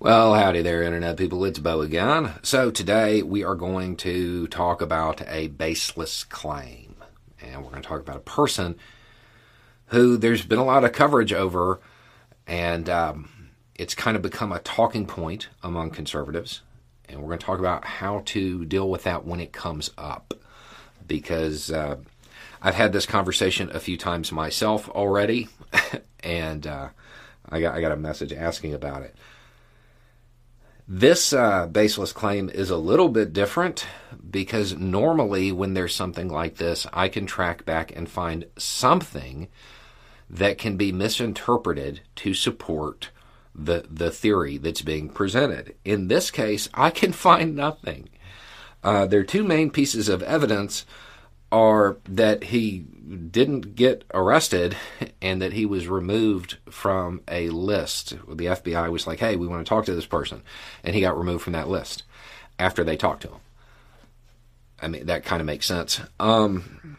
Well, howdy there, Internet people. It's Beau again. So, today we are going to talk about a baseless claim. And we're going to talk about a person who there's been a lot of coverage over, and um, it's kind of become a talking point among conservatives. And we're going to talk about how to deal with that when it comes up. Because uh, I've had this conversation a few times myself already, and uh, I, got, I got a message asking about it. This uh, baseless claim is a little bit different because normally when there's something like this, I can track back and find something that can be misinterpreted to support the the theory that's being presented. In this case, I can find nothing. Uh, are two main pieces of evidence are that he didn't get arrested and that he was removed from a list. The FBI was like, "Hey, we want to talk to this person," and he got removed from that list after they talked to him. I mean, that kind of makes sense. Um,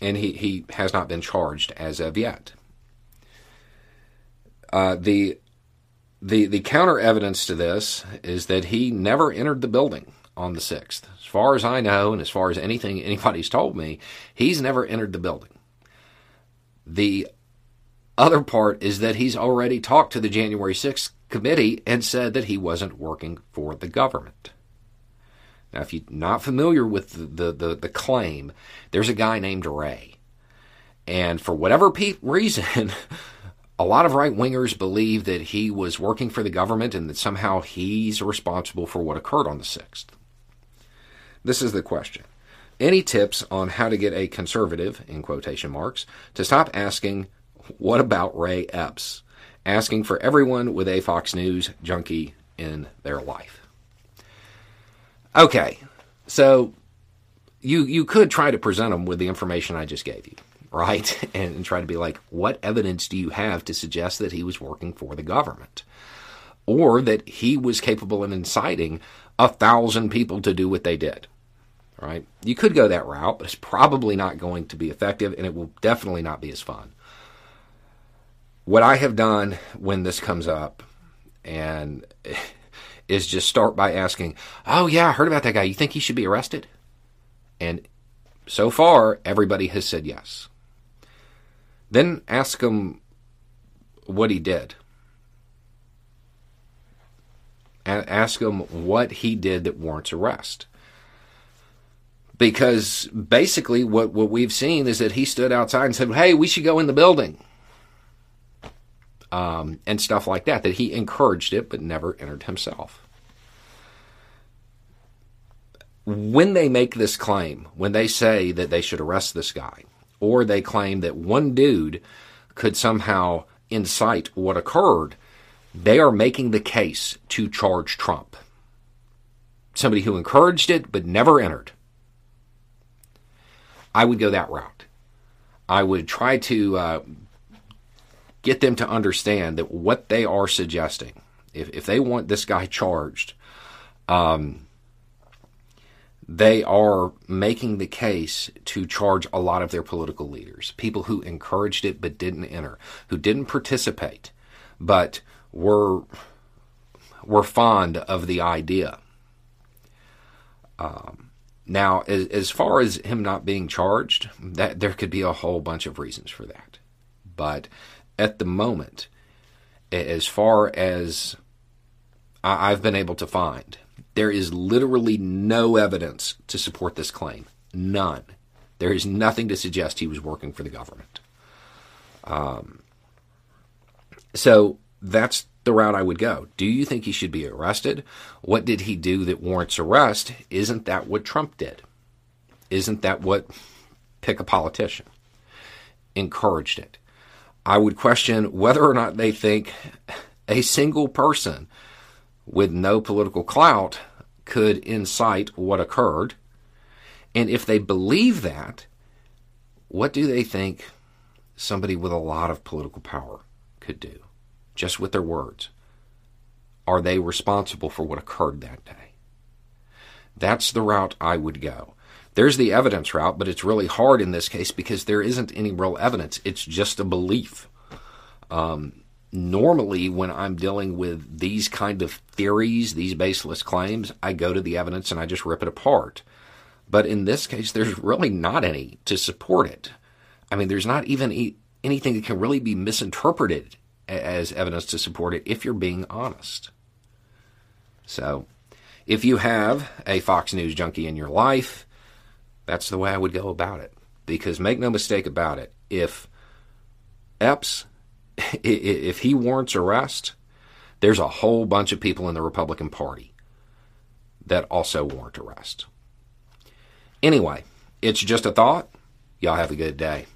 and he, he has not been charged as of yet. Uh, the the the counter evidence to this is that he never entered the building on the 6th. As far as I know, and as far as anything anybody's told me, he's never entered the building. The other part is that he's already talked to the January 6th committee and said that he wasn't working for the government. Now, if you're not familiar with the, the, the, the claim, there's a guy named Ray. And for whatever pe- reason, a lot of right wingers believe that he was working for the government and that somehow he's responsible for what occurred on the 6th. This is the question. Any tips on how to get a conservative, in quotation marks, to stop asking, what about Ray Epps? Asking for everyone with a Fox News junkie in their life. Okay, so you you could try to present them with the information I just gave you right? And, and try to be like, what evidence do you have to suggest that he was working for the government? Or that he was capable of inciting a thousand people to do what they did? Right? You could go that route, but it's probably not going to be effective and it will definitely not be as fun. What I have done when this comes up and is just start by asking, "Oh yeah, I heard about that guy. You think he should be arrested?" And so far, everybody has said yes. Then ask him what he did. And ask him what he did that warrants arrest. Because basically, what, what we've seen is that he stood outside and said, Hey, we should go in the building. Um, and stuff like that, that he encouraged it but never entered himself. When they make this claim, when they say that they should arrest this guy, or they claim that one dude could somehow incite what occurred, they are making the case to charge Trump. Somebody who encouraged it but never entered. I would go that route. I would try to uh, get them to understand that what they are suggesting, if, if they want this guy charged, um, they are making the case to charge a lot of their political leaders, people who encouraged it but didn't enter, who didn't participate, but were were fond of the idea. Um, now, as, as far as him not being charged, that there could be a whole bunch of reasons for that, but at the moment, as far as I, I've been able to find, there is literally no evidence to support this claim. None. There is nothing to suggest he was working for the government. Um, so that's the route I would go. Do you think he should be arrested? What did he do that warrants arrest? Isn't that what Trump did? Isn't that what pick a politician encouraged it? I would question whether or not they think a single person with no political clout could incite what occurred. And if they believe that, what do they think somebody with a lot of political power could do just with their words? Are they responsible for what occurred that day? That's the route I would go. There's the evidence route, but it's really hard in this case because there isn't any real evidence. It's just a belief. Um, normally, when I'm dealing with these kind of theories, these baseless claims, I go to the evidence and I just rip it apart. But in this case, there's really not any to support it. I mean, there's not even anything that can really be misinterpreted as evidence to support it if you're being honest. So, if you have a Fox News junkie in your life, that's the way I would go about it. Because make no mistake about it, if Epps, if he warrants arrest, there's a whole bunch of people in the Republican Party that also warrant arrest. Anyway, it's just a thought. Y'all have a good day.